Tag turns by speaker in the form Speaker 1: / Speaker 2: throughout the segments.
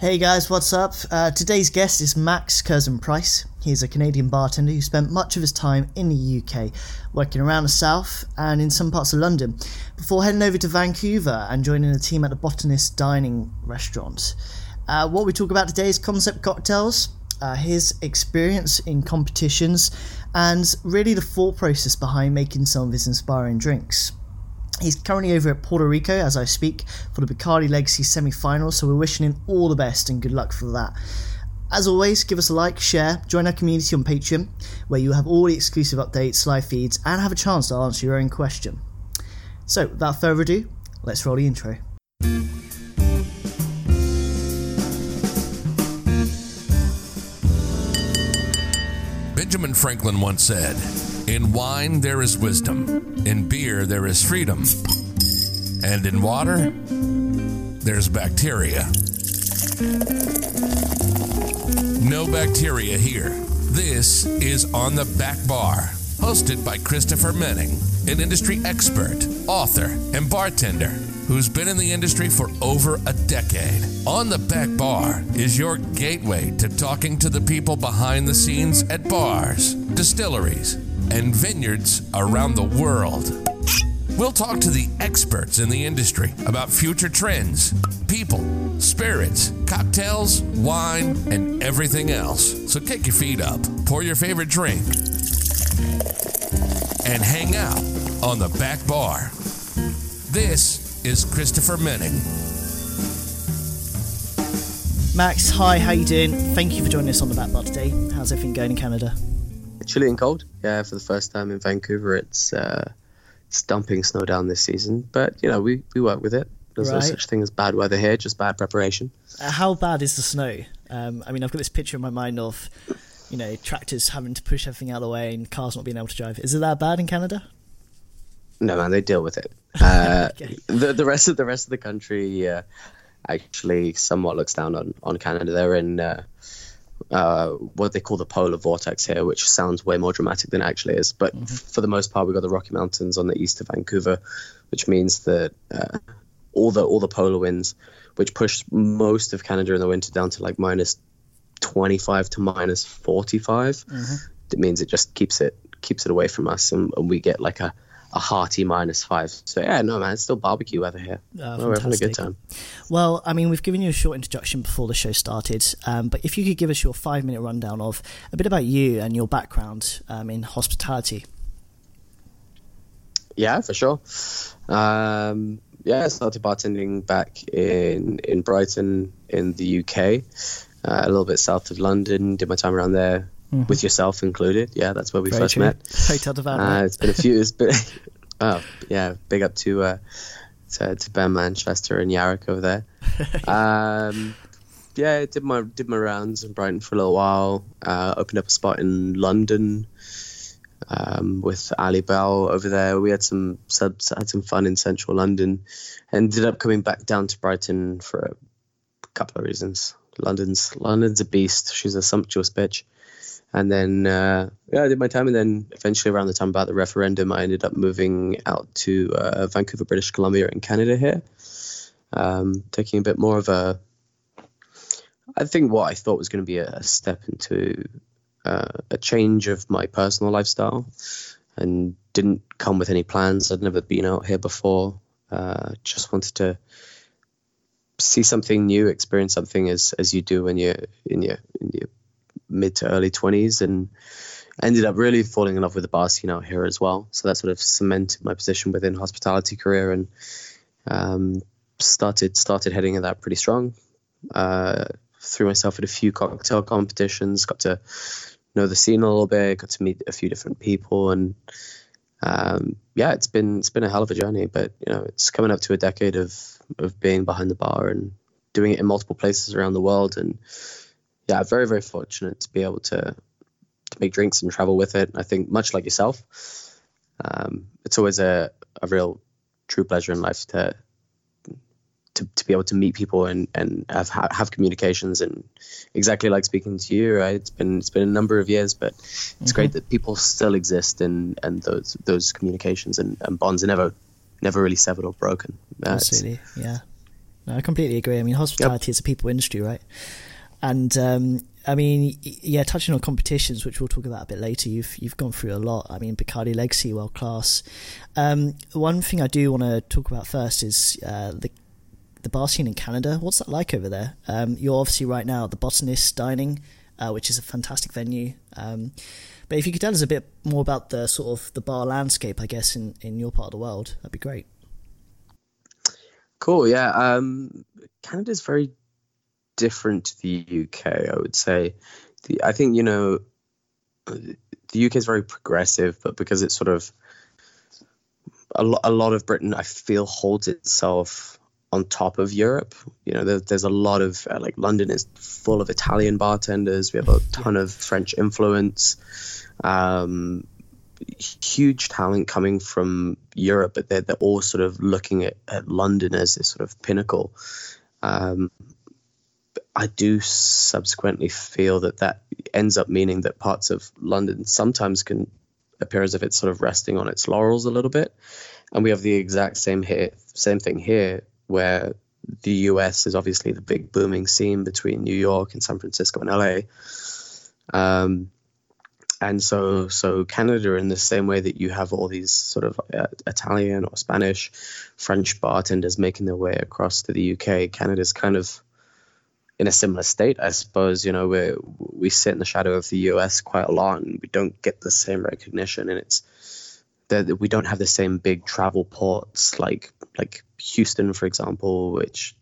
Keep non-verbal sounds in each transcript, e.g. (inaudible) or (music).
Speaker 1: Hey guys, what's up? Uh, today's guest is Max Curzon Price. He's a Canadian bartender who spent much of his time in the UK, working around the south and in some parts of London, before heading over to Vancouver and joining the team at the Botanist Dining restaurant. Uh, what we talk about today is concept cocktails, uh, his experience in competitions, and really the thought process behind making some of his inspiring drinks. He's currently over at Puerto Rico as I speak for the Bacardi Legacy semi final, so we're wishing him all the best and good luck for that. As always, give us a like, share, join our community on Patreon, where you have all the exclusive updates, live feeds, and have a chance to answer your own question. So, without further ado, let's roll the intro.
Speaker 2: Benjamin Franklin once said, In wine there is wisdom, in beer there is freedom, and in water there's bacteria. No bacteria here. This is On the Back Bar, hosted by Christopher Menning, an industry expert, author, and bartender who's been in the industry for over a decade. On the Back Bar is your gateway to talking to the people behind the scenes at bars, distilleries, and vineyards around the world. We'll talk to the experts in the industry about future trends, people, spirits, cocktails, wine, and everything else. So kick your feet up, pour your favorite drink, and hang out on the back bar. This is Christopher Menning.
Speaker 1: Max, hi, how you doing? Thank you for joining us on the Back Bar today. How's everything going in Canada?
Speaker 3: Chilly and cold. Yeah, for the first time in Vancouver, it's uh, it's dumping snow down this season. But you know, we, we work with it. There's no such thing as bad weather here, just bad preparation.
Speaker 1: Uh, how bad is the snow? Um, I mean, I've got this picture in my mind of, you know, tractors having to push everything out of the way and cars not being able to drive. Is it that bad in Canada?
Speaker 3: No man, they deal with it. (laughs) Uh,
Speaker 1: Okay.
Speaker 3: the the rest of the rest of the country uh, actually somewhat looks down on, on Canada. They're in uh, what they call the polar vortex here, which sounds way more dramatic than it actually is. But f- for the most part, we've got the Rocky Mountains on the east of Vancouver, which means that uh, all the all the polar winds, which push most of Canada in the winter down to like minus twenty five to minus forty It means it just keeps it keeps it away from us, and, and we get like a a hearty minus five. So yeah, no man, it's still barbecue weather here.
Speaker 1: Oh,
Speaker 3: We're having a good time.
Speaker 1: Well, I mean, we've given you a short introduction before the show started, um, but if you could give us your five minute rundown of a bit about you and your background um, in hospitality.
Speaker 3: Yeah, for sure. Um, yeah, I started bartending back in in Brighton in the UK, uh, a little bit south of London. Did my time around there with yourself included. Yeah, that's where we
Speaker 1: Mm-hmm. Very
Speaker 3: first
Speaker 1: true.
Speaker 3: met.
Speaker 1: Hotel de
Speaker 3: Uh, it's been a few. It's been, (laughs) oh yeah, big up to uh, to, to Ben Manchester and Yarrick over there. (laughs) um, yeah, did my did my rounds in Brighton for a little while. Uh, opened up a spot in London um, with Ali Bell over there. We had some subs, had some fun in central London. Ended up coming back down to Brighton for a couple of reasons. London's London's a beast. She's a sumptuous bitch. And then uh, yeah, I did my time, and then eventually around the time about the referendum, I ended up moving out to uh, Vancouver, British Columbia, in Canada here, um, taking a bit more of a, I think what I thought was going to be a step into uh, a change of my personal lifestyle, and didn't come with any plans. I'd never been out here before. Uh, just wanted to see something new, experience something as as you do when you're in your in your mid to early twenties, and ended up really falling in love with the bar scene out here as well. So that sort of cemented my position within hospitality career, and um, started started heading at that pretty strong. Uh, threw myself at a few cocktail competitions, got to know the scene a little bit, got to meet a few different people, and um, yeah, it's been it's been a hell of a journey. But you know, it's coming up to a decade of of being behind the bar and doing it in multiple places around the world, and yeah, very very fortunate to be able to to make drinks and travel with it. I think much like yourself, um, it's always a a real true pleasure in life to. To, to be able to meet people and, and have have communications and exactly like speaking to you right it's been it's been a number of years but it's great that people still exist and and those those communications and, and bonds are never never really severed or broken Uh,
Speaker 1: Absolutely, yeah. I completely agree. I mean, hospitality yep. is a people industry, right? And um, I mean, yeah, touching on competitions, which we'll talk about a bit later. You've you've gone through a lot. I mean, Bacardi Legacy, world class. Um, one thing I do want to talk about first is uh, the the bar scene in Canada. What's that like over there? Um, you're obviously right now at the Botanist Dining, uh, which is a fantastic venue. Um, but if you could tell us a bit more about the sort of the bar landscape, I guess in in your part of the world, that'd be great.
Speaker 3: Cool. Yeah. Um, Canada's very different to the UK. I would say. The, I think you know the UK is very progressive, but because it's sort of a, lo- a lot of Britain, I feel holds itself on top of Europe. You know, there, there's a lot of uh, like London is full of Italian bartenders. We have a ton of French influence. Um, huge talent coming from Europe, but they're, they're all sort of looking at, at London as this sort of pinnacle. Um, I do subsequently feel that that ends up meaning that parts of London sometimes can appear as if it's sort of resting on its laurels a little bit. And we have the exact same here, same thing here, where the US is obviously the big booming scene between New York and San Francisco and LA. Um, and so so Canada in the same way that you have all these sort of uh, Italian or Spanish, French bartenders making their way across to the UK, Canada's kind of in a similar state, I suppose. You know, we we sit in the shadow of the US quite a lot, and we don't get the same recognition, and it's that we don't have the same big travel ports like like Houston, for example, which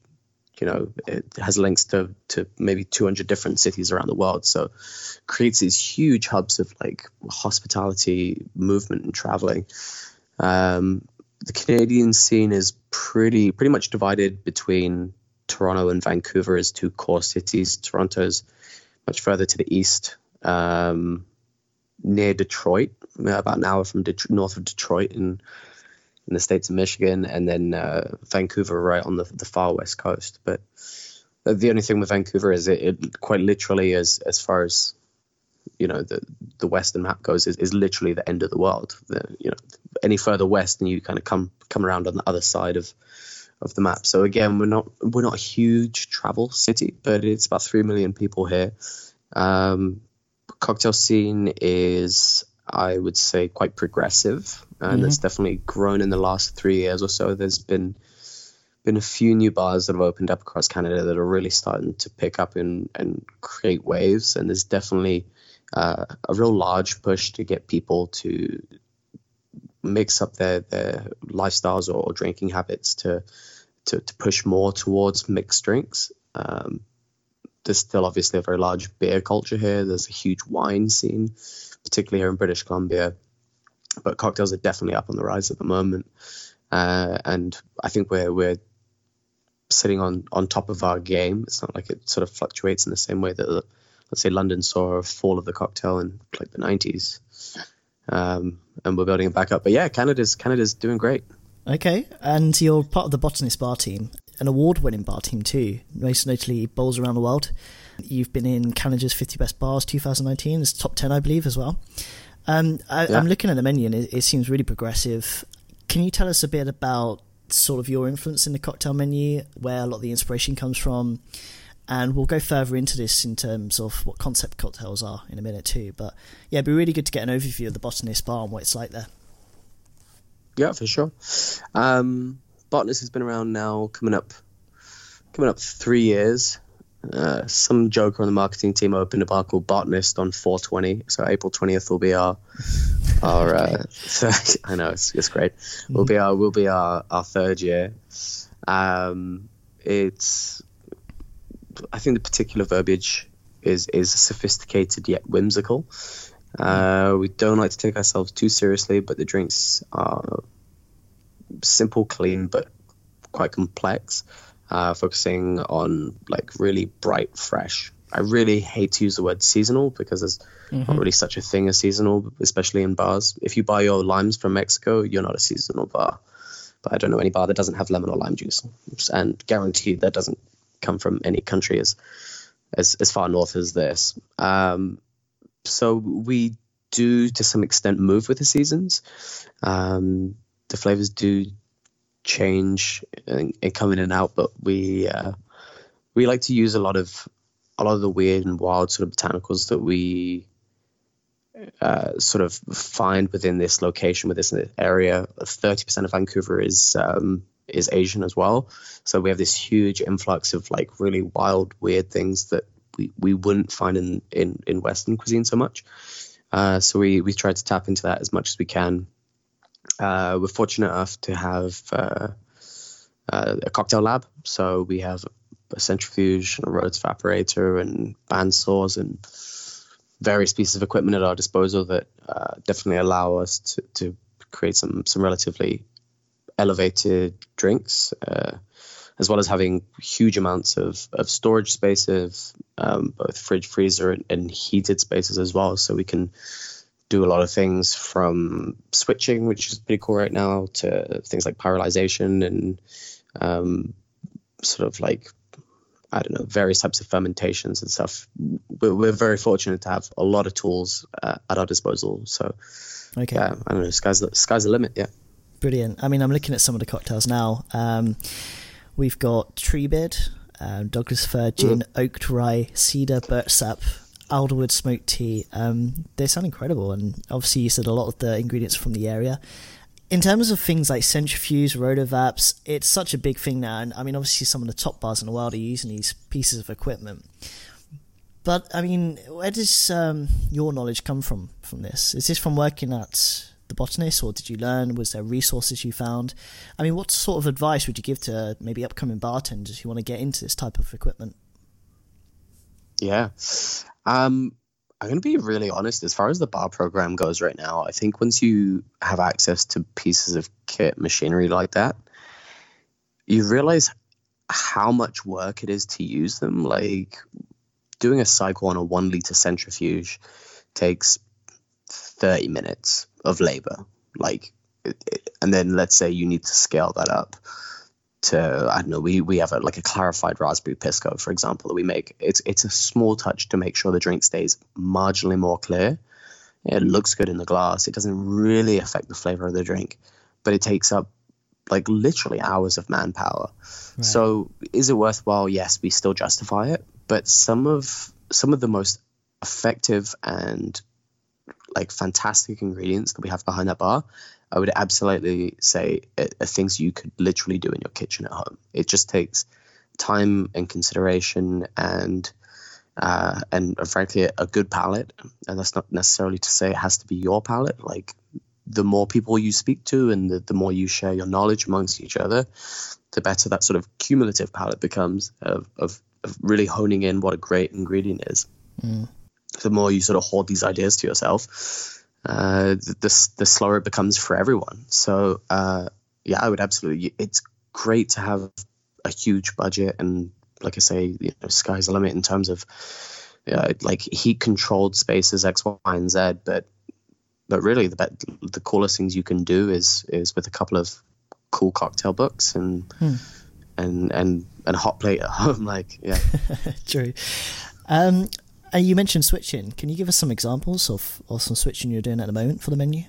Speaker 3: you know it has links to to maybe 200 different cities around the world so creates these huge hubs of like hospitality movement and traveling um, the canadian scene is pretty pretty much divided between toronto and vancouver as two core cities toronto's much further to the east um, near detroit about an hour from north of detroit and in the states of Michigan, and then uh, Vancouver right on the, the far west coast. But the only thing with Vancouver is it, it quite literally, as as far as you know, the the western map goes, is, is literally the end of the world. The, you know, any further west, and you kind of come come around on the other side of of the map. So again, we're not we're not a huge travel city, but it's about three million people here. Um, cocktail scene is, I would say, quite progressive and mm-hmm. it's definitely grown in the last three years or so. There's been been a few new bars that have opened up across Canada that are really starting to pick up and, and create waves, and there's definitely uh, a real large push to get people to mix up their their lifestyles or, or drinking habits to, to, to push more towards mixed drinks. Um, there's still obviously a very large beer culture here. There's a huge wine scene, particularly here in British Columbia but cocktails are definitely up on the rise at the moment, uh, and I think we're we're sitting on on top of our game. It's not like it sort of fluctuates in the same way that let's say London saw a fall of the cocktail in like the nineties, um, and we're building it back up. But yeah, Canada's Canada's doing great.
Speaker 1: Okay, and you're part of the Botanist Bar team, an award-winning bar team too, most notably Bols Around the World. You've been in Canada's 50 Best Bars 2019, it's top 10, I believe, as well. Um, I, am looking at the menu and it, it, seems really progressive. Can you tell us a bit about sort of your influence in the cocktail menu, where a lot of the inspiration comes from? And we'll go further into this in terms of what concept cocktails are in a minute too. But yeah, it'd be really good to get an overview of the Botanist Bar and what it's like there.
Speaker 3: Yeah, for sure. Um, Botanist has been around now, coming up, coming up three years. Uh, some joker on the marketing team opened a bar called Botanist on 420. So April 20th will be our our. Uh, (laughs) I know it's, it's great. Will be our will be our, our third year. Um, it's. I think the particular verbiage is is sophisticated yet whimsical. Uh, we don't like to take ourselves too seriously, but the drinks are simple, clean, but quite complex uh, focusing on like really bright, fresh. I really hate to use the word seasonal because there's mm-hmm. not really such a thing as seasonal, especially in bars. If you buy your limes from Mexico, you're not a seasonal bar. But I don't know any bar that doesn't have lemon or lime juice, and guaranteed that doesn't come from any country as as, as far north as this. Um, so we do to some extent move with the seasons. Um, the flavors do change and, and come in and out, but we uh, we like to use a lot of a lot of the weird and wild sort of botanicals that we uh, sort of find within this location, within this area. Thirty percent of Vancouver is um, is Asian as well, so we have this huge influx of like really wild, weird things that we, we wouldn't find in, in, in Western cuisine so much. Uh, so we we try to tap into that as much as we can. Uh, we're fortunate enough to have uh, uh a cocktail lab, so we have a centrifuge, and a rotary evaporator, and band saws, and various pieces of equipment at our disposal that uh, definitely allow us to, to create some some relatively elevated drinks, uh, as well as having huge amounts of, of storage spaces, um, both fridge, freezer, and, and, heated spaces as well. So we can do a lot of things from switching, which is pretty cool right now, to things like pyrolyzation and um, sort of like I don't know, various types of fermentations and stuff. We're, we're very fortunate to have a lot of tools uh, at our disposal. So, okay, yeah, I don't know, sky's the, sky's the limit. Yeah,
Speaker 1: brilliant. I mean, I'm looking at some of the cocktails now. Um, we've got Treebed, um, Douglas Fir Gin, mm. Oak Rye, Cedar, Birch Sap, Alderwood Smoked Tea. Um, they sound incredible, and obviously you said a lot of the ingredients from the area in terms of things like centrifuge, rotovaps, it's such a big thing now. And I mean, obviously, some of the top bars in the world are using these pieces of equipment. But I mean, where does um, your knowledge come from from this? Is this from working at the botanist, or did you learn? Was there resources you found? I mean, what sort of advice would you give to maybe upcoming bartenders who want to get into this type of equipment?
Speaker 3: Yeah, um, I'm going to be really honest. As far as the bar program goes right now, I think once you have access to pieces of kit machinery like that, you realize how much work it is to use them. Like doing a cycle on a one liter centrifuge takes 30 minutes of labor. Like, and then let's say you need to scale that up to I don't know we we have a, like a clarified raspberry pisco for example that we make. It's it's a small touch to make sure the drink stays marginally more clear. It looks good in the glass. It doesn't really affect the flavor of the drink but it takes up like literally hours of manpower. Right. so is it worthwhile? Yes we still justify it but some of some of the most effective and like fantastic ingredients that we have behind that bar I would absolutely say are, things you could literally do in your kitchen at home. It just takes time and consideration and uh, and frankly a good palate. And that's not necessarily to say it has to be your palate. Like the more people you speak to and the, the more you share your knowledge amongst each other, the better that sort of cumulative palate becomes of, of, of really honing in what a great ingredient is. Mm. The more you sort of hoard these ideas to yourself, uh, the, the slower it becomes for everyone. So uh, yeah, I would absolutely. It's great to have a huge budget and, like I say, you know, sky's the limit in terms of uh, like heat controlled spaces X, Y, and Z. But but really, the the coolest things you can do is is with a couple of cool cocktail books and. Hmm. And, and and a hot plate at home, (laughs) like yeah, (laughs)
Speaker 1: true. Um, uh, you mentioned switching. Can you give us some examples of, of some switching you're doing at the moment for the menu?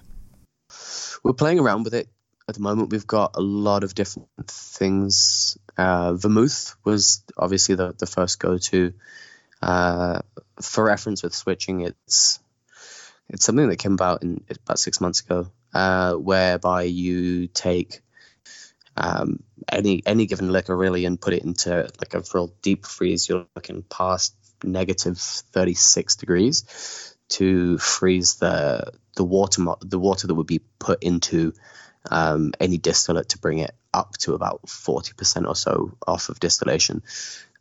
Speaker 3: We're playing around with it at the moment. We've got a lot of different things. Uh, vermouth was obviously the, the first go to. Uh, for reference with switching, it's it's something that came about in about six months ago, uh, whereby you take um, any any given liquor really and put it into like a real deep freeze. You're looking past negative 36 degrees to freeze the the water the water that would be put into um, any distillate to bring it up to about 40% or so off of distillation.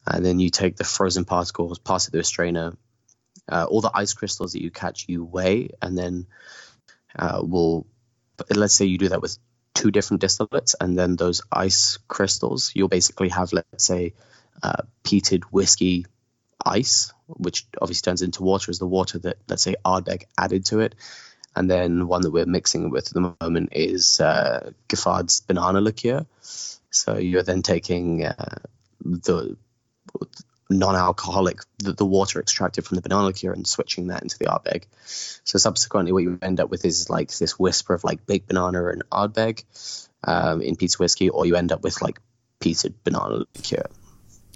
Speaker 3: And then you take the frozen particles, pass it through a strainer. Uh, all the ice crystals that you catch, you weigh, and then uh, will let's say you do that with two different distillates, and then those ice crystals, you'll basically have, let's say, uh, peated whiskey ice, which obviously turns into water, is the water that, let's say, Ardbeg added to it. And then one that we're mixing with at the moment is uh, Giffard's banana liqueur. So you're then taking uh, the non-alcoholic, the, the, water extracted from the banana liqueur and switching that into the Ardbeg. So subsequently, what you end up with is like this whisper of like baked banana and Ardbeg. um, in peated whiskey, or you end up with like peated banana liqueur.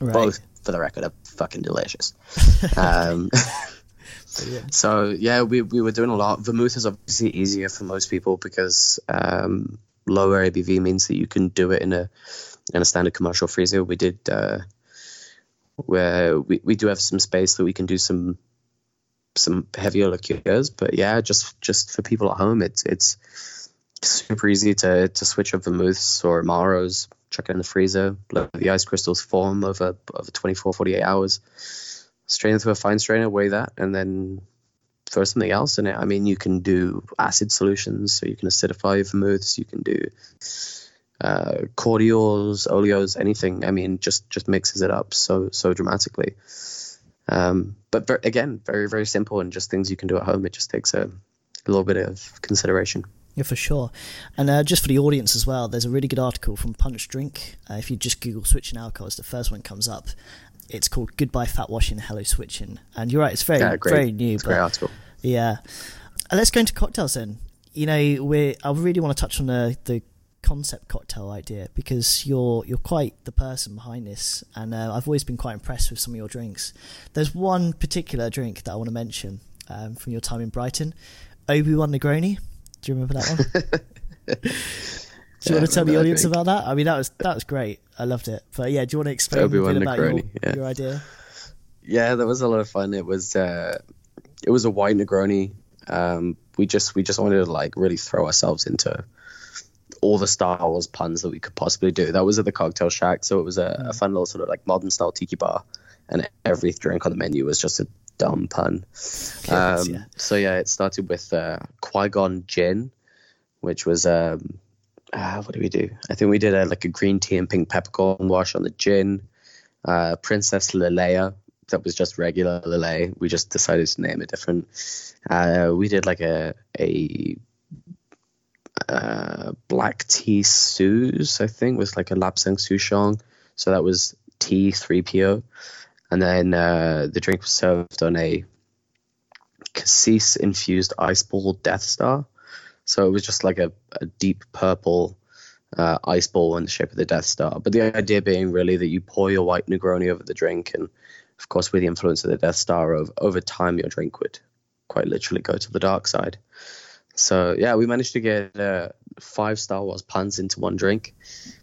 Speaker 1: Right.
Speaker 3: Both, for the record, are fucking delicious. (laughs) um, (laughs) so yeah, we, we were doing a lot. Vermouth is obviously easier for most people because um, lower ABV means that you can do it in a in a standard commercial freezer. We did uh, where we, we do have some space that we can do some some heavier liqueurs, but yeah, just just for people at home, it's it's super easy to to switch up vermouths or amaros, chuck it in the freezer, let the ice crystals form over over 24, 48 hours, strain it through a fine strainer, weigh that, and then throw something else in it. I mean, you can do acid solutions, so you can acidify vermouths, you can do uh, cordials, oleos, anything. I mean, just just mixes it up so so dramatically. Um, but again, very very simple and just things you can do at home. It just takes a, a little bit of consideration.
Speaker 1: Yeah, for sure. And uh, just for the audience as well, there's a really good article from Punch Drink. Uh, if you just Google switching alcohols, the first one comes up. It's called "Goodbye Fat Washing, Hello Switching," and you're right, it's very
Speaker 3: Yeah,
Speaker 1: very new.
Speaker 3: It's
Speaker 1: but
Speaker 3: great article.
Speaker 1: Yeah. And let's go into cocktails then. You know, we I really want to touch on the the concept cocktail idea because you're you're quite the person behind this, and uh, I've always been quite impressed with some of your drinks. There's one particular drink that I want to mention um, from your time in Brighton, Obi Wan Negroni. Do you remember that one? (laughs) do you
Speaker 3: Yeah,
Speaker 1: want to tell the audience about that? I mean, that was that was great. I loved it. But yeah, do you want to explain a bit about your,
Speaker 3: yeah.
Speaker 1: your idea?
Speaker 3: Yeah, that was a lot of fun. It was uh, it was a white Negroni. Um, we just we just wanted to like really throw ourselves into all the Star Wars puns that we could possibly do. That was at the Cocktail Shack, so it was a, a fun little sort of like modern style tiki bar, and every drink on the menu was just a dumb pun. Um,
Speaker 1: yeah.
Speaker 3: So yeah, it started with uh, Qui Gon Gin, which was um, uh, what did we do? I think we did a, like a green tea and pink peppercorn wash on the gin. Uh, Princess Leia, that was just regular Lillet. We just decided to name it different. Uh, we did like a a uh, black tea Suze, I think, was like a Lapsang Souchong. So that was T three PO, and then uh, the drink was served on a cassis infused ice ball Death Star. So it was just like a, a deep purple uh, ice ball in the shape of the Death Star. But the idea being really that you pour your white Negroni over the drink, and of course, with the influence of the Death Star, over, over time, your drink would quite literally go to the dark side. So yeah, we managed to get uh, five Star Wars puns into one drink.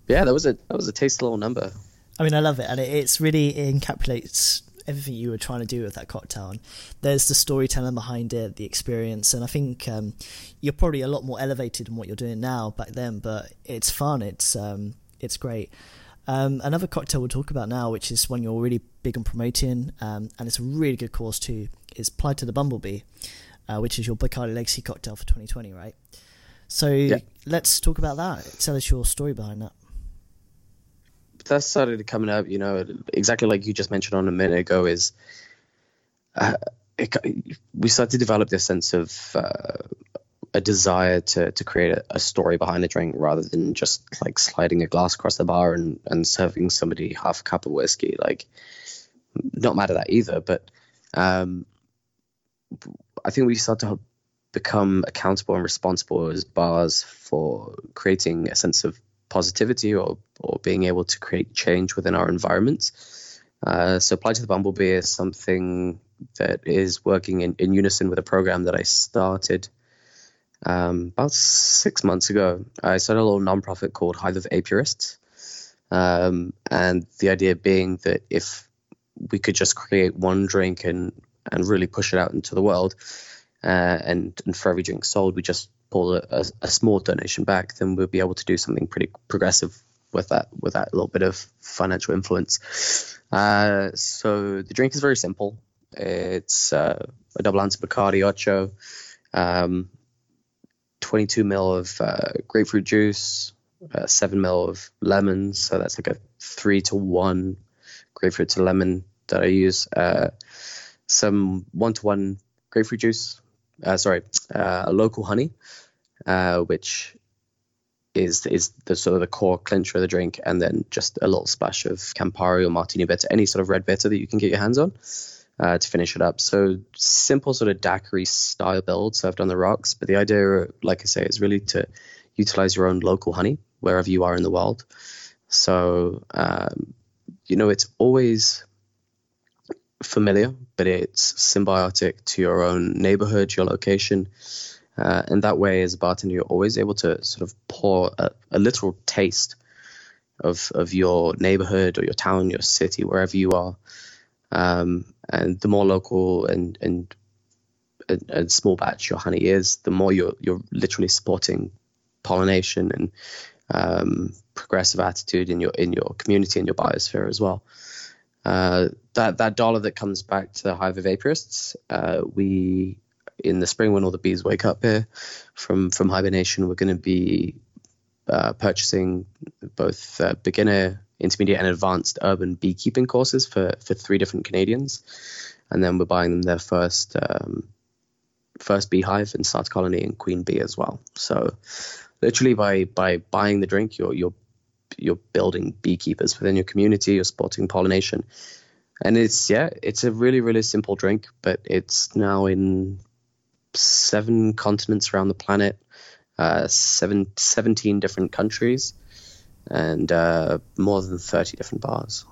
Speaker 3: But yeah, that was a that was a tasty little number.
Speaker 1: I mean, I love it, and it, it's really it encapsulates everything you were trying to do with that cocktail. And there's the storytelling behind it, the experience, and I think um, you're probably a lot more elevated than what you're doing now back then. But it's fun. It's um, it's great. Um, another cocktail we'll talk about now, which is one you're really big on promoting, um, and it's a really good course too, is Pride to the Bumblebee, uh, which is your Bacardi Legacy cocktail for 2020, right? So let's talk about that. Tell us your story behind that.
Speaker 3: That started coming up, you know, exactly like you just mentioned on a minute ago, is uh, it, we started to develop this sense of uh, a desire to, to create a, a story behind a drink rather than just like sliding a glass across the bar and, and serving somebody half a cup of whiskey. Like, not mad at that either, but um, I think we start to become accountable and responsible as bars for creating a sense of positivity or, or being able to create change within our environments. Uh, so, Apply to the Bumblebee is something that is working in, in unison with a program that I started um, about six months ago. I started a little nonprofit called Hive of Apiarists. Um, and the idea being that if we could just create one drink and, and really push it out into the world, uh, and, and for every drink sold, we just pull a, a, a small donation back, then we'll be able to do something pretty progressive with that with that little bit of financial influence. Uh, so the drink is very simple. It's uh, a double ounce Bacardi Ocho, um, 22 mil of uh, grapefruit juice, uh, seven mil of lemons. So that's like a three to one grapefruit to lemon that I use. Uh, some one to one grapefruit juice. Uh, sorry, local honey, uh, which is is the sort of the core clincher of the drink, and then just a little splash of Campari or Martini bitter, any sort of red bitter that you can get your hands on uh, to finish it up. So simple sort of daiquiri style build served on the rocks, but the idea, like I say, is really to utilize your own local honey wherever you are in the world. So, um, you know, it's always familiar, but it's symbiotic to your own neighborhood, your location. Uh, and that way, as a bartender, you're always able to sort of pour a, a little taste of, of your neighborhood or your town, your city, wherever you are. Um, and the more local and, and and small batch your honey is, the more you're you're literally supporting pollination and um, progressive attitude in your in your community and your biosphere as well. Uh, that that dollar that comes back to the hive of apiarists, uh, we in the spring when all the bees wake up here from from hibernation, we're going to be uh, purchasing both uh, beginner, intermediate, and advanced urban beekeeping courses for for three different Canadians, and then we're buying them their first. Um, first beehive and starter colony and queen bee as well. So literally by by buying the drink, you're you're you're building beekeepers within your community. You're supporting pollination, and it's yeah, it's a really really simple drink, but it's now in seven continents around the planet, uh, seven, 17 different countries, and uh, more than 30 different bars.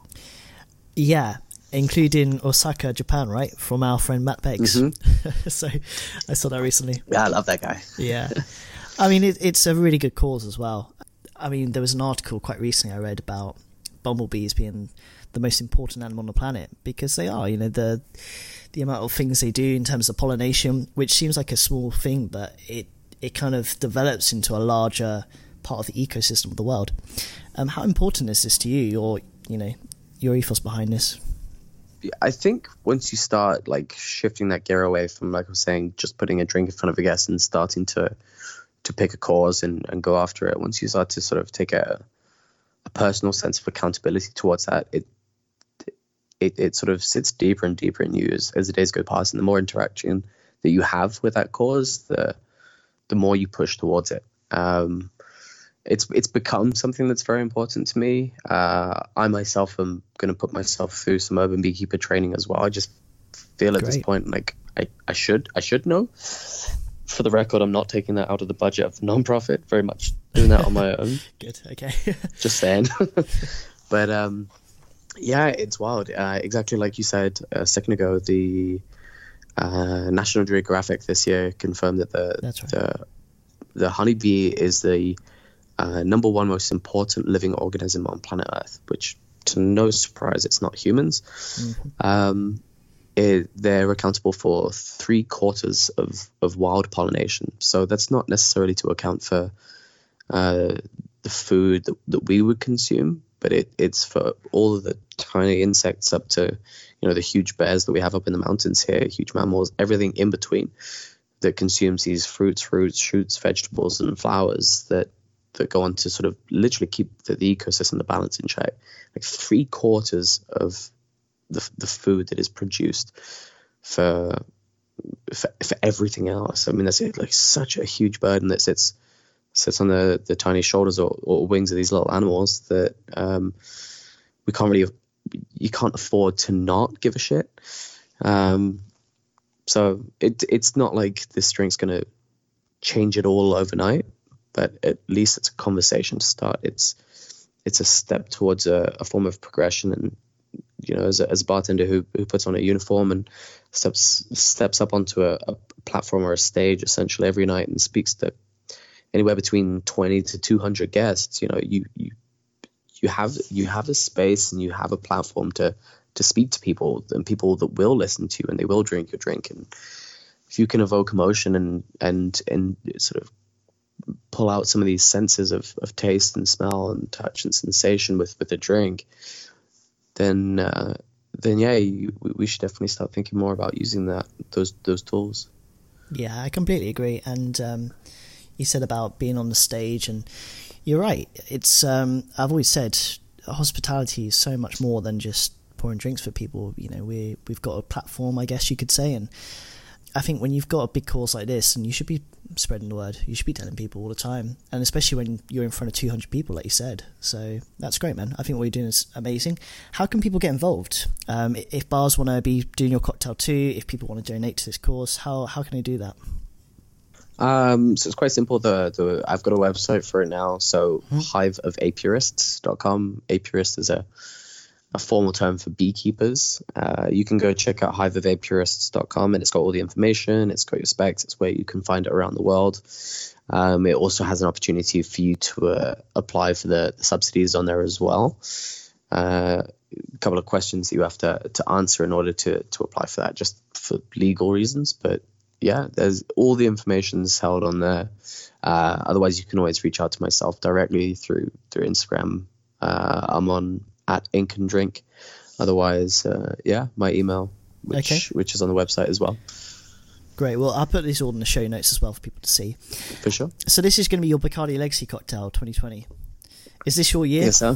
Speaker 1: Yeah, including Osaka, Japan, right? From our friend Matt Beggs. Mm-hmm. (laughs) so I saw that recently.
Speaker 3: Yeah, I love that guy.
Speaker 1: yeah. (laughs) I mean, it, it's a really good cause as well. I mean, there was an article quite recently I read about bumblebees being the most important animal on the planet because they are. You know, the the amount of things they do in terms of pollination, which seems like a small thing, but it it kind of develops into a larger part of the ecosystem of the world. Um, how important is this to you? Your you know your ethos behind this?
Speaker 3: I think once you start like shifting that gear away from like I was saying, just putting a drink in front of a guest and starting to to pick a cause and, and go after it, once you start to sort of take a a personal sense of accountability towards that, it it, it sort of sits deeper and deeper in you as, as the days go past and the more interaction that you have with that cause, the the more you push towards it. Um, it's it's become something that's very important to me. Uh, I myself am going to put myself through some urban beekeeper training as well. I just feel at Great. this point like I, I should I should know. For the record, I'm not taking that out of the budget of the nonprofit. Very much doing that on my own. (laughs)
Speaker 1: Good. Okay. (laughs)
Speaker 3: just saying. (laughs) but um, yeah, it's wild. Uh, exactly like you said a second ago. The uh, National Geographic this year confirmed that the right. the the honeybee is the uh, number one most important living organism on planet Earth, which to no surprise, it's not humans. Mm-hmm. Um, it, they're accountable for three quarters of, of wild pollination. So that's not necessarily to account for uh, the food that, that we would consume, but it, it's for all of the tiny insects up to, you know, the huge bears that we have up in the mountains here, huge mammals, everything in between that consumes these fruits, fruits, shoots, vegetables, and flowers that that go on to sort of literally keep the, the ecosystem, the balance in check. Like three quarters of the, the food that is produced for, for for everything else. I mean, that's like such a huge burden that sits sits on the, the tiny shoulders or, or wings of these little animals that um, we can't really you can't afford to not give a shit. Um, so it it's not like this drink's gonna change it all overnight, but at least it's a conversation to start. It's it's a step towards a, a form of progression, and you know, as a, as a bartender who who puts on a uniform and steps steps up onto a, a platform or a stage essentially every night and speaks to anywhere between twenty to two hundred guests, you know, you you you have you have a space and you have a platform to to speak to people and people that will listen to you and they will drink your drink and if you can evoke emotion and and and sort of pull out some of these senses of, of taste and smell and touch and sensation with with a drink, then uh, then yeah, you, we should definitely start thinking more about using that those those tools.
Speaker 1: Yeah, I completely agree. And um, you said about being on the stage, and you're right. It's um, I've always said hospitality is so much more than just pouring drinks for people. You know, we we've got a platform, I guess you could say, and I think when you've got a big course like this, and you should be spreading the word, you should be telling people all the time, and especially when you're in front of 200 people, like you said. So that's great, man. I think what you're doing is amazing. How can people get involved? Um, if bars want to be doing your cocktail too, if people want to donate to this course, how how can they do that?
Speaker 3: Um, so it's quite simple. The, the I've got a website for it now. So
Speaker 1: Hmm.
Speaker 3: hiveofapiarists.com. Apiarist is a a formal term for beekeepers. Uh, you can go check out hiveofapiarists.com and it's got all the information. It's got your specs. It's where you can find it around the world. Um, it also has an opportunity for you to uh, apply for the, the subsidies on there as well. Uh, a couple of questions that you have to, to answer in order to, to apply for that, just for legal reasons. But yeah, there's all the information's held on there. Uh, otherwise, you can always reach out to myself directly through through Instagram. Uh, I'm on at Ink and Drink. Otherwise, uh, yeah, my email, which
Speaker 1: Okay.
Speaker 3: which is on the website as well,
Speaker 1: Great. Well, I'll put this all in the show notes as well for people to see.
Speaker 3: for sure.
Speaker 1: So this is going to be your Bacardi Legacy Cocktail 2020. Is this your year?
Speaker 3: Yes, sir.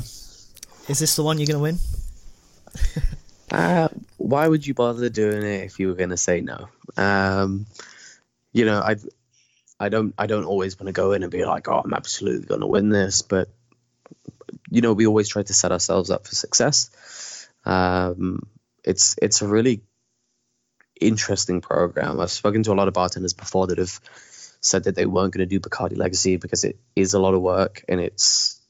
Speaker 1: Is this the one you're going to win? (laughs)
Speaker 3: Uh, why would you bother doing it if you were going to say no? Um, you know, I, I don't, I don't always want to go in and be like, oh, I'm absolutely going to win this, but you know, we always try to set ourselves up for success. Um, it's, it's a really interesting program. I've spoken to a lot of bartenders before that have said that they weren't going to do Bacardi Legacy because it is a lot of work and it's,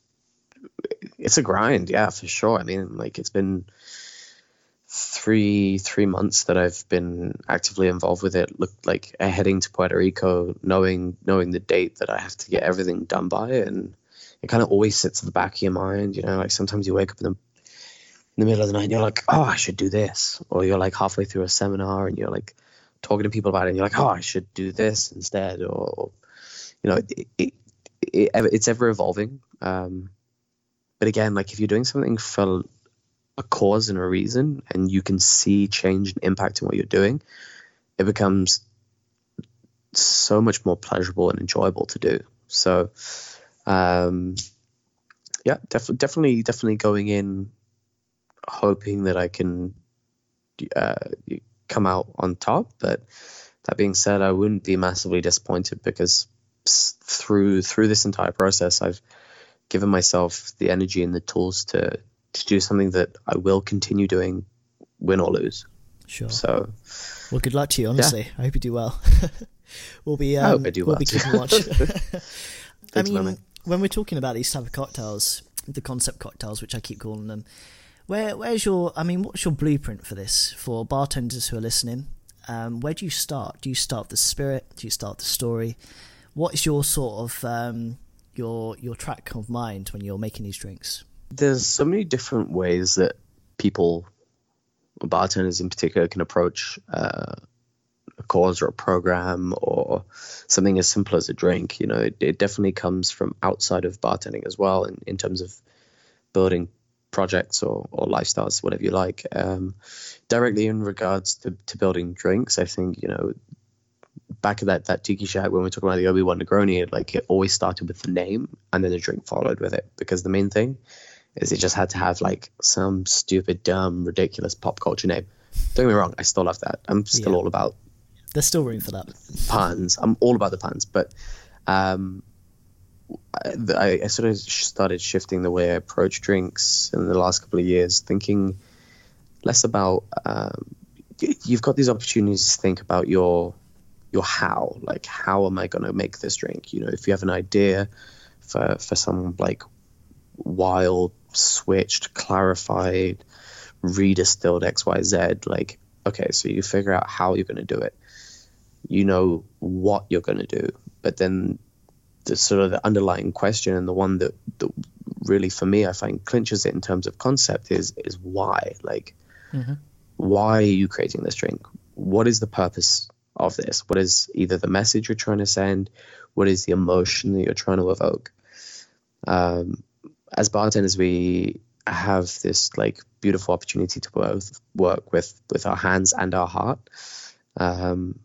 Speaker 3: it's a grind. Yeah, for sure. I mean, like it's been three three months that I've been actively involved with it. Look like uh, heading to Puerto Rico, knowing knowing the date that I have to get everything done by, and it kind of always sits at the back of your mind. You know, like sometimes you wake up in the in the middle of the night and you're like, oh, I should do this, or you're like halfway through a seminar and you're like talking to people about it, and you're like, oh, I should do this instead, or, or you know, it, it, it, it's ever evolving. Um, but again, like if you're doing something for a cause and a reason and you can see change and impact in what you're doing, it becomes so much more pleasurable and enjoyable to do. So, um, yeah, def- definitely, definitely going in hoping that I can uh, come out on top. But that being said, I wouldn't be massively disappointed because through through this entire process, I've given myself the energy and the tools to to do something that I will continue doing, win or lose.
Speaker 1: Sure.
Speaker 3: So
Speaker 1: Well, good luck to you. Honestly, I hope you do well. (laughs) we'll be. Um,
Speaker 3: I hope I do
Speaker 1: we'll
Speaker 3: well
Speaker 1: be keeping watch. (laughs) (laughs) I mean, when we're talking about these type of cocktails, the concept cocktails, which I keep calling them, where where's your? I mean, what's your blueprint for this for bartenders who are listening? Um, where do you start? Do you start the spirit? Do you start the story? What is your sort of um, your your track of mind when you're making these drinks?
Speaker 3: There's so many different ways that people, bartenders in particular, can approach uh, a cause or a program or something as simple as a drink. You know, it, it definitely comes from outside of bartending as well, in, in terms of building projects or, or lifestyles, whatever you like. Um, directly in regards to, to building drinks, I think, you know, back at that, that Tiki Shack when we are talking about the Obi Wan Negroni, like it always started with the name and then the drink followed with it because the main thing is it just had to have like some stupid, dumb, ridiculous pop culture name. Don't get me wrong, I still love that. I'm still
Speaker 1: Yeah.
Speaker 3: all about
Speaker 1: There's still room for that.
Speaker 3: puns. I'm all about the puns, but um, I, I sort of started shifting the way I approach drinks in the last couple of years, thinking less about. Um, you've got these opportunities to think about your your how, like how am I going to make this drink? You know, if you have an idea for for some like wild, switched, clarified, redistilled X Y Z, like okay, so you figure out how you're going to do it. You know what you're going to do but then the sort of the underlying question and the one that, that really for me i find clinches it in terms of concept is is why like why are you creating this drink? What is the purpose of this? What is either the message you're trying to send? What is the emotion that you're trying to evoke? Um, as bartenders we have this like beautiful opportunity to both work with with our hands and our heart um,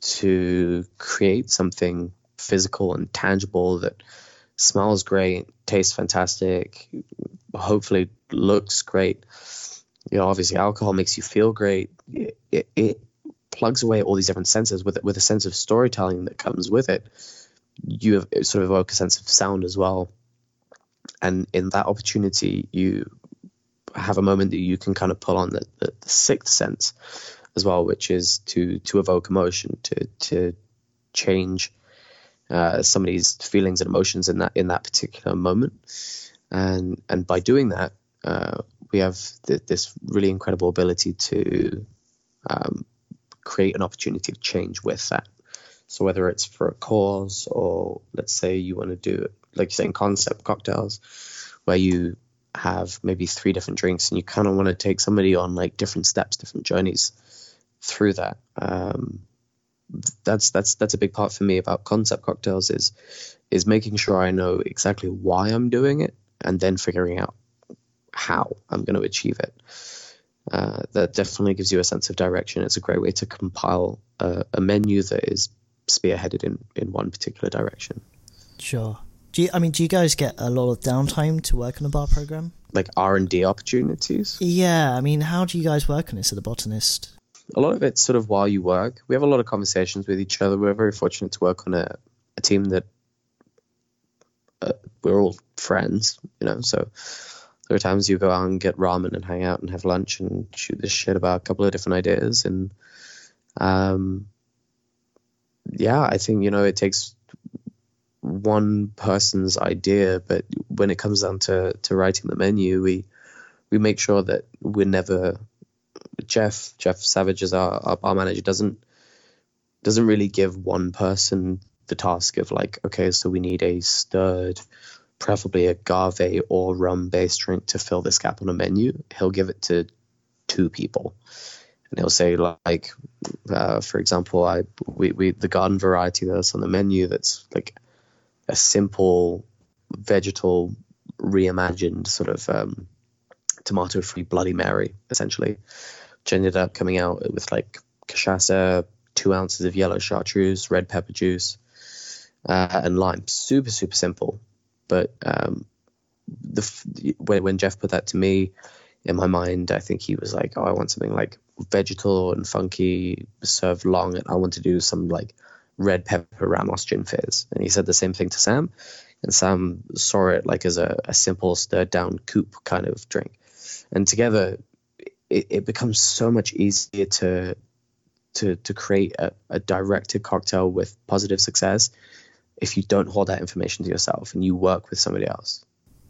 Speaker 3: to create something physical and tangible that smells great, tastes fantastic, hopefully looks great. You know, obviously, alcohol makes you feel great. It, it, it plugs away all these different senses with with a sense of storytelling that comes with it. You have, sort of evoke a sense of sound as well, and in that opportunity, you have a moment that you can kind of pull on the, the, the sixth sense as well, which is to to evoke emotion, to to change uh, somebody's feelings and emotions in that in that particular moment, and and by doing that, uh, we have th- this really incredible ability to um, create an opportunity of change with that. So whether it's for a cause or let's say you want to do it, like you're saying, concept cocktails, where you have maybe three different drinks and you kind of want to take somebody on like different steps, different journeys through that. Um, that's that's that's a big part for me about concept cocktails is is making sure I know exactly why I'm doing it and then figuring out how I'm going to achieve it. Uh, that definitely gives you a sense of direction. It's a great way to compile a, a menu that is spearheaded in, in one particular direction.
Speaker 1: Sure. Do you, I mean, do you guys get a lot of downtime to work on a bar program?
Speaker 3: Like R and D opportunities?
Speaker 1: Yeah. I mean, how do you guys work on this at the botanist?
Speaker 3: A lot of it's sort of while you work. We have a lot of conversations with each other. We're very fortunate to work on a, a team that uh, we're all friends, you know. So there are times you go out and get ramen and hang out and have lunch and shoot this shit about a couple of different ideas. And um, yeah, I think you know it takes one person's idea, but when it comes down to to writing the menu, we we make sure that we're never Jeff Jeff Savage is our, our bar manager doesn't doesn't really give one person the task of like okay so we need a stirred preferably agave or rum based drink to fill this gap on a menu. He'll give it to two people. And he'll say like uh, for example i we, we the garden variety that's on the menu that's like a simple vegetal reimagined sort of um, tomato free bloody mary essentially which ended up coming out with like cachaça two ounces of yellow chartreuse red pepper juice uh, and lime. Super super simple. But um, the when, when Jeff put that to me, in my mind, I think he was like, "Oh, I want something like vegetal and funky, served long, and I want to do some like red pepper Ramos gin fizz." And he said the same thing to Sam, and Sam saw it like as a, a simple stirred down coupe kind of drink, and together, it, it becomes so much easier to to to create a, a directed cocktail with positive success if you don't hold that information to yourself and you work with somebody else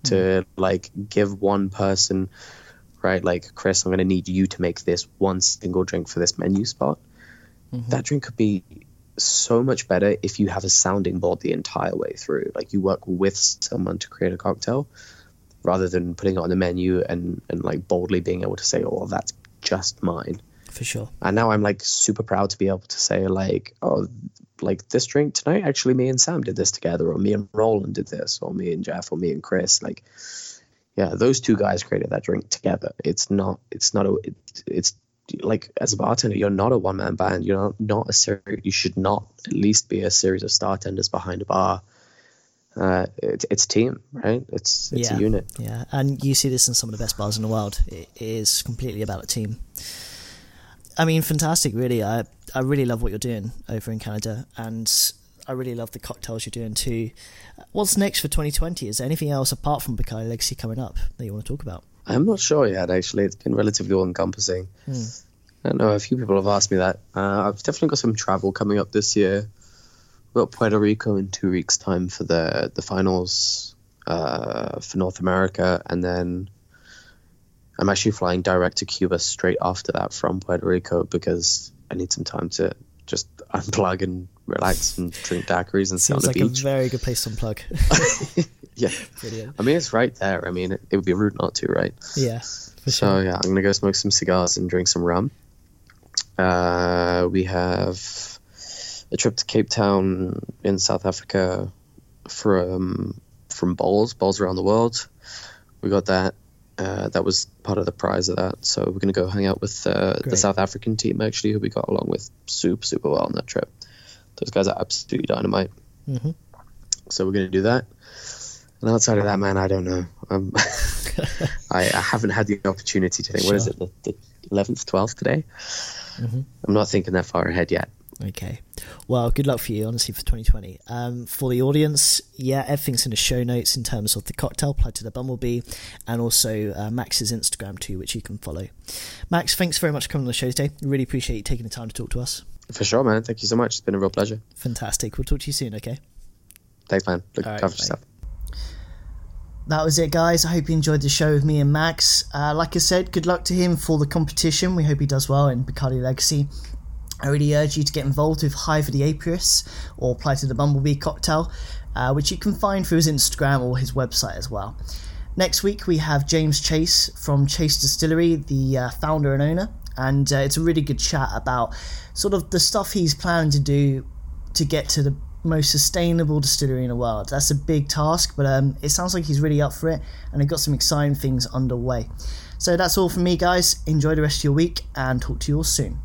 Speaker 3: to mm. like give one person right like chris i'm going to need you to make this one single drink for this menu spot mm-hmm. that drink could be so much better if you have a sounding board the entire way through like you work with someone to create a cocktail rather than putting it on the menu and and like boldly being able to say oh that's just mine
Speaker 1: for sure
Speaker 3: and now i'm like super proud to be able to say like oh like this drink tonight, actually me and Sam did this together, or me and Roland did this, or me and Jeff, or me and Chris. Like, yeah, those two guys created that drink together. It's not, it's not a, it, it's like as a bartender, you're not a one man band. You're not, not a series. You should not at least be a series of bartenders behind a bar. Uh, it, it's team, right? It's it's
Speaker 1: yeah,
Speaker 3: a unit.
Speaker 1: Yeah, and you see this in some of the best bars in the world. It is completely about a team. I mean, fantastic, really. I I really love what you're doing over in Canada, and I really love the cocktails you're doing too. What's next for 2020? Is there anything else apart from Bacardi Legacy coming up that you want to talk about?
Speaker 3: I'm not sure yet. Actually, it's been relatively all encompassing. Hmm. I don't know. A few people have asked me that. Uh, I've definitely got some travel coming up this year. We've got Puerto Rico in two weeks' time for the the finals uh, for North America, and then I'm actually flying direct to Cuba straight after that from Puerto Rico because I need some time to just (laughs) unplug and relax and drink daiquiris and sit on the
Speaker 1: like
Speaker 3: beach.
Speaker 1: a very good place to unplug. (laughs) (laughs)
Speaker 3: yeah, Brilliant. I mean, it's right there. I mean, it, it would be rude not to, right?
Speaker 1: Yeah.
Speaker 3: so sure. yeah, I'm gonna go smoke some cigars and drink some rum. Uh, we have a trip to Cape Town in South Africa from from Bols, Bols Around the World. We got that uh, that was part of the prize of that. So we're going to go hang out with uh, the South African team actually, who we got along with super super well on that trip. Those guys are absolutely dynamite. Mm-hmm. So we're going to do that. And outside of that, man, I don't know. Um, (laughs) I, I, haven't had the opportunity to think. Sure. What is it? The eleventh, twelfth today. Mm-hmm. I'm not thinking that far ahead yet.
Speaker 1: Okay. Well, good luck for you, honestly, for 2020. Um, for the audience, yeah, everything's in the show notes in terms of the cocktail, Plight of the Bumblebee, and also uh, Max's Instagram too, which you can follow. Max, thanks very much for coming on the show today. Really appreciate you taking the time to talk to us.
Speaker 3: For sure, man. Thank you so much. It's been a real pleasure.
Speaker 1: Fantastic. We'll talk to you soon, okay?
Speaker 3: Thanks, man. Look
Speaker 1: right,
Speaker 3: after yourself.
Speaker 1: That was it, guys. I hope you enjoyed the show with me and Max. Uh, like I said, good luck to him for the competition. We hope he does well in Bacardi Legacy. I really urge you to get involved with Hive of the Apiarist or apply to the Bumblebee cocktail, uh, which you can find through his Instagram or his website as well. Next week, we have James Chase from Chase Distillery, the uh, founder and owner, and uh, it's a really good chat about sort of the stuff he's planning to do to get to the most sustainable distillery in the world. That's a big task, but um, it sounds like he's really up for it, and they've got some exciting things underway. So that's all from me, guys. Enjoy the rest of your week, and talk to you all soon.